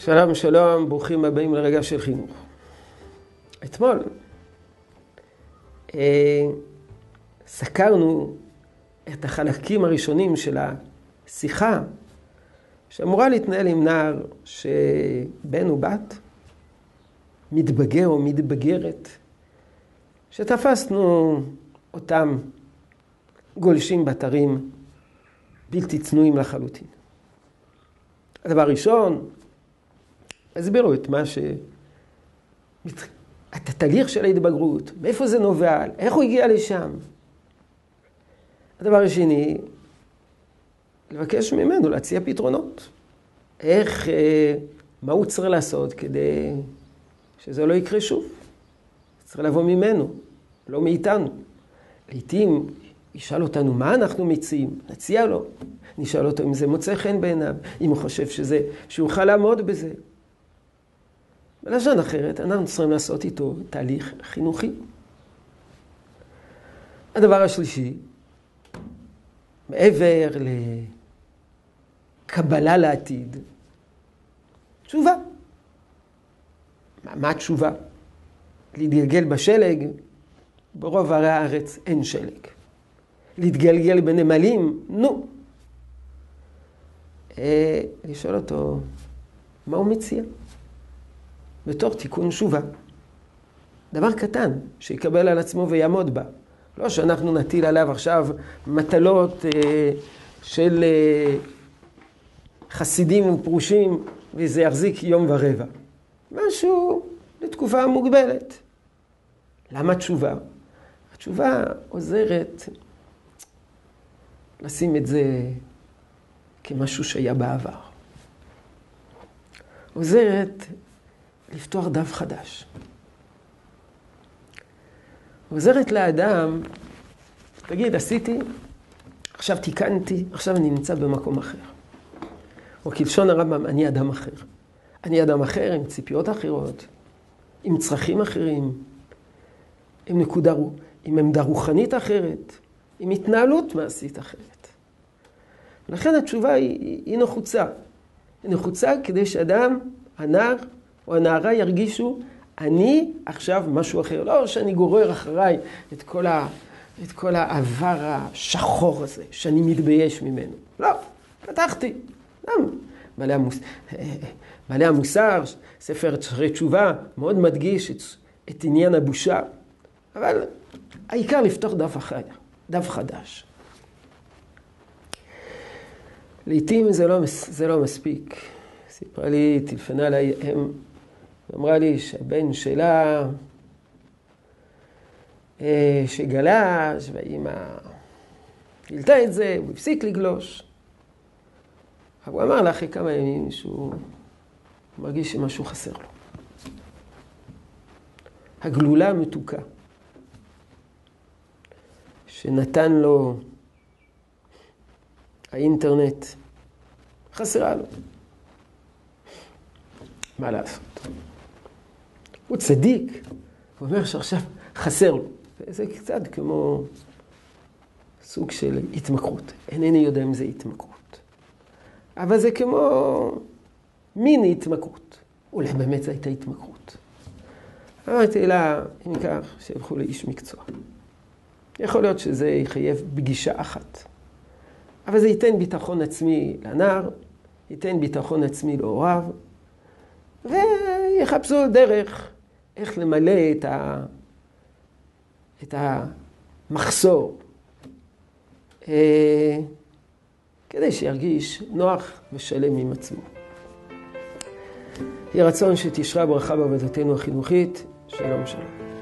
שלום שלום, ברוכים הבאים לרגע של חינוך. אתמול אה, סקרנו את החלקים הראשונים של השיחה שאמורה להתנהל עם נער שבן ובת, מתבגר או מתבגרת, שתפסנו אותם גולשים באתרים בלתי צנועים לחלוטין. הדבר הראשון, הסבירו את מה ש... את התהליך של ההתבגרות, מאיפה זה נובע, איך הוא הגיע לשם. הדבר השני, לבקש ממנו להציע פתרונות. איך, אה, מה הוא צריך לעשות כדי שזה לא יקרה שוב. צריך לבוא ממנו, לא מאיתנו. לעתים ישאל אותנו מה אנחנו מציעים, נציע לו. נשאל אותו אם זה מוצא חן בעיניו, אם הוא חושב שזה, שהוא יוכל לעמוד בזה. בלשון אחרת, אנחנו צריכים לעשות איתו תהליך חינוכי. הדבר השלישי, מעבר לקבלה לעתיד, תשובה. מה, מה התשובה? להתגלגל בשלג, ברוב ערי הארץ אין שלג. להתגלגל בנמלים, נו. אה, לשאול אותו, מה הוא מציע? בתור תיקון שובה. דבר קטן, שיקבל על עצמו ויעמוד בה. לא שאנחנו נטיל עליו עכשיו מטלות אה, של אה, חסידים ופרושים, וזה יחזיק יום ורבע. משהו לתקופה מוגבלת. למה תשובה? התשובה עוזרת לשים את זה כמשהו שהיה בעבר. עוזרת לפתוח דף חדש. עוזרת לאדם, תגיד, עשיתי, עכשיו תיקנתי, עכשיו אני נמצא במקום אחר. או כלשון הרמב"ם, אני אדם אחר. אני אדם אחר עם ציפיות אחרות, עם צרכים אחרים, עם נקודה, עם עמדה רוחנית אחרת, עם התנהלות מעשית אחרת. לכן התשובה היא, היא נחוצה. היא נחוצה כדי שאדם, הנער או הנערה ירגישו, אני עכשיו משהו אחר. לא שאני גורר אחריי את כל, ה, את כל העבר השחור הזה, שאני מתבייש ממנו. לא, פתחתי. בעלי, המוס... בעלי המוסר, ספר תשובה, מאוד מדגיש את, את עניין הבושה. אבל העיקר לפתוח דף אחר, דף חדש. לעתים זה לא, זה לא מספיק. סיפרה לי, טלפנה אליי אם, אמרה לי שהבן שלה, אה, שגלש, והאימא גילתה את זה, הוא הפסיק לגלוש. הוא אמר לה אחרי כמה ימים שהוא מרגיש שמשהו חסר לו. הגלולה המתוקה שנתן לו האינטרנט, חסרה לו. מה לעשות? הוא צדיק, הוא אומר שעכשיו חסר לו. זה קצת כמו סוג של התמכרות. אינני יודע אם זה התמכרות. אבל זה כמו מיני התמכרות. אולי באמת זו הייתה התמכרות. אמרתי לה, אם כך, שילכו לאיש מקצוע. יכול להיות שזה יחייב פגישה אחת. אבל זה ייתן ביטחון עצמי לנער, ייתן ביטחון עצמי להוריו, ויחפשו דרך איך למלא את, ה... את המחסור. אה, כדי שירגיש נוח ושלם עם עצמו. יהי רצון שתשרה ברכה בעבודתנו החינוכית. שלום שלום.